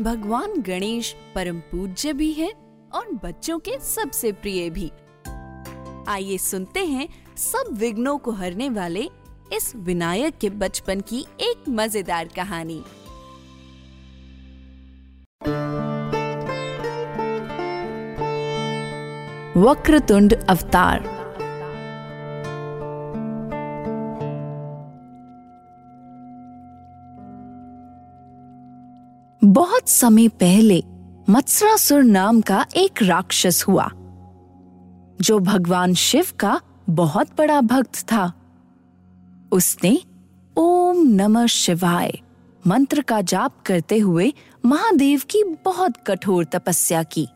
भगवान गणेश परम पूज्य भी है और बच्चों के सबसे प्रिय भी। आइए सुनते हैं सब विघ्नों को हरने वाले इस विनायक के बचपन की एक मज़ेदार कहानी। वक्रतुंड अवतार बहुत समय पहले मत्सरासुर नाम का एक राक्षस हुआ, जो भगवान शिव का बहुत बड़ा भक्त था। उसने ओम नमः शिवाय मंत्र का जाप करते हुए महादेव की बहुत कठोर तपस्या की।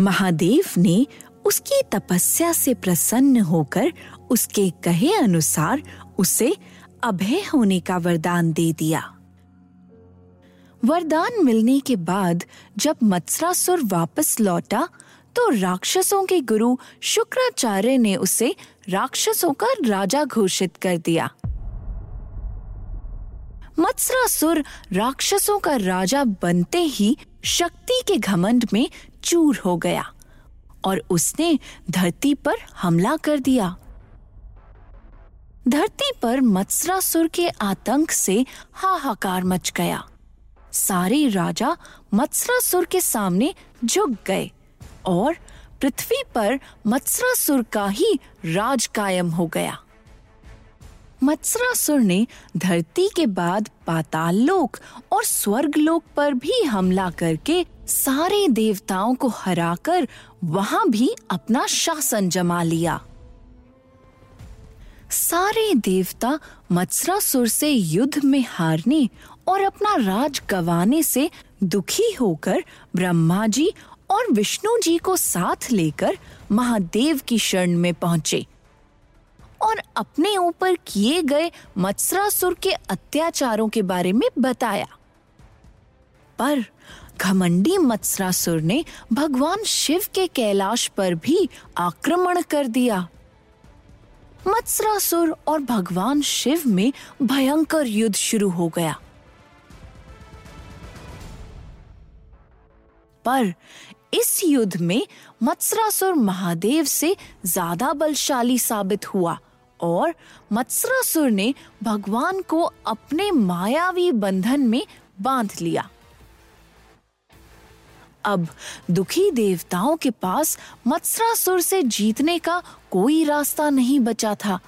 महादेव ने उसकी तपस्या से प्रसन्न होकर उसके कहे अनुसार उसे अभय होने का वरदान दे दिया। वरदान मिलने के बाद जब मत्सरासुर वापस लौटा तो राक्षसों के गुरु शुक्राचार्य ने उसे राक्षसों का राजा घोषित कर दिया। मत्सरासुर राक्षसों का राजा बनते ही शक्ति के घमंड में चूर हो गया और उसने धरती पर हमला कर दिया। धरती पर मत्सरासुर के आतंक से हाहाकार मच गया। सारे राजा मत्सरासुर के सामने झुक गए और पृथ्वी पर मत्सरासुर का ही राज कायम हो गया। मत्सरासुर ने धरती के बाद पाताल लोक और स्वर्ग लोक पर भी हमला करके सारे देवताओं को हराकर वहाँ भी अपना शासन जमा लिया। सारे देवता मत्सरासुर से युद्ध में हारने और अपना राज गवाने से दुखी होकर ब्रह्मा जी और विष्णु जी को साथ लेकर महादेव की शरण में पहुँचे और अपने ऊपर किए गए मत्सरासुर के अत्याचारों के बारे में बताया। पर घमंडी मत्सरासुर ने भगवान शिव के कैलाश पर भी आक्रमण कर दिया। मत्सरासुर और भगवान शिव में भयंकर युद्ध शुरू हो गया। पर इस युद्ध में मत्सरासुर महादेव से ज़्यादा बलशाली साबित हुआ और मत्सरासुर ने भगवान को अपने मायावी बंधन में बाँध लिया। अब दुखी देवताओं के पास मत्सरासुर से जीतने का कोई रास्ता नहीं बचा था।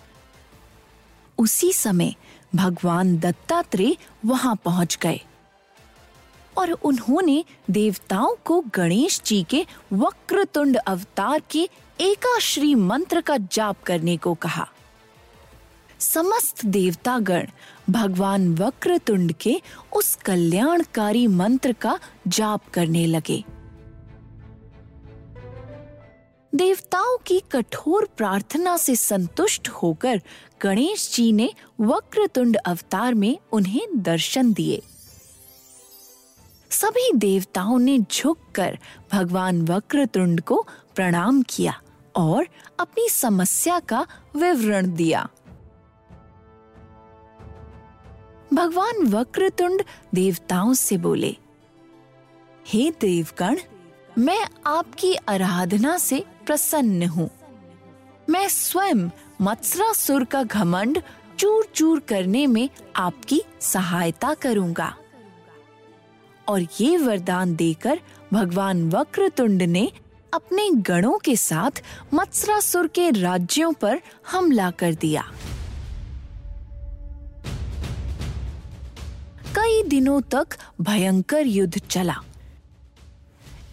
उसी समय भगवान दत्तात्रेय वहाँ पहुँच गए। और उन्होंने देवताओं को गणेश जी के वक्रतुंड अवतार के एकाश्री मंत्र का जाप करने को कहा। समस्त देवतागण भगवान वक्रतुंड के उस कल्याणकारी मंत्र का जाप करने लगे। देवताओं की कठोर प्रार्थना से संतुष्ट होकर गणेश जी ने वक्रतुंड अवतार में उन्हें दर्शन दिए। सभी देवताओं ने झुककर भगवान वक्रतुंड को प्रणाम किया और अपनी समस्या का विवरण दिया। भगवान वक्रतुंड देवताओं से बोले, हे देवगण, मैं आपकी आराधना से प्रसन्न हूँ। मैं स्वयं मत्सरासुर का घमंड चूर चूर करने में आपकी सहायता करूँगा। और ये वरदान देकर भगवान वक्रतुंड ने अपने गणों के साथ मत्सरासुर के राज्यों पर हमला कर दिया। कई दिनों तक भयंकर युद्ध चला।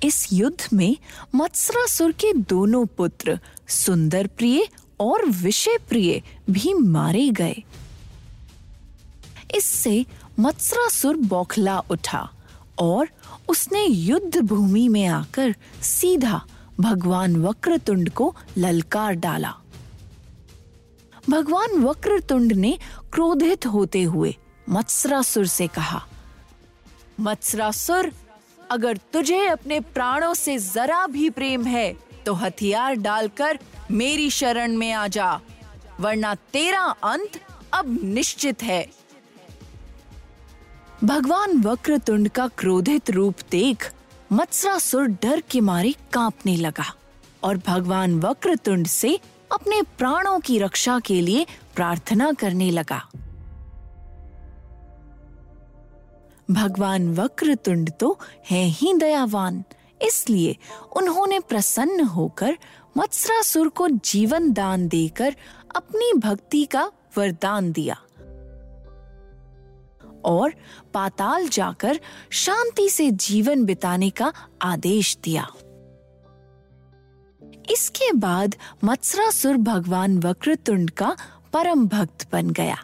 इस युद्ध में मत्सरासुर के दोनों पुत्र सुंदर प्रिय और विषय प्रिय भी मारे गए। इससे मत्सरासुर बौखला उठा। और उसने युद्ध भूमि में आकर सीधा भगवान वक्रतुंड को ललकार डाला। भगवान वक्रतुंड ने क्रोधित होते हुए मत्सरासुर से कहा मत्सरासुर अगर तुझे अपने प्राणों से जरा भी प्रेम है तो हथियार डालकर मेरी शरण में आ जा, वरना तेरा अंत अब निश्चित है। भगवान वक्रतुंड का क्रोधित रूप देख मत्सरासुर डर के मारे कांपने लगा और भगवान वक्रतुंड से अपने प्राणों की रक्षा के लिए प्रार्थना करने लगा। भगवान वक्रतुंड तो है ही दयावान, इसलिए उन्होंने प्रसन्न होकर मत्सरासुर को जीवन दान देकर अपनी भक्ति का वरदान दिया। और पाताल जाकर शांति से जीवन बिताने का आदेश दिया। इसके बाद मत्सरासुर भगवान वक्रतुंड का परम भक्त बन गया।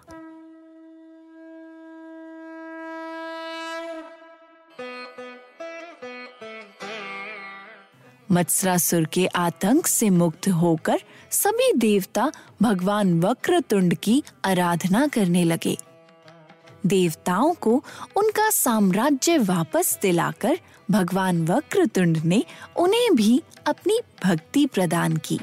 मत्सरासुर के आतंक से मुक्त होकर सभी देवता भगवान वक्रतुंड की आराधना करने लगे। देवताओं को उनका साम्राज्य वापस दिलाकर भगवान वक्रतुंड ने उन्हें भी अपनी भक्ति प्रदान की।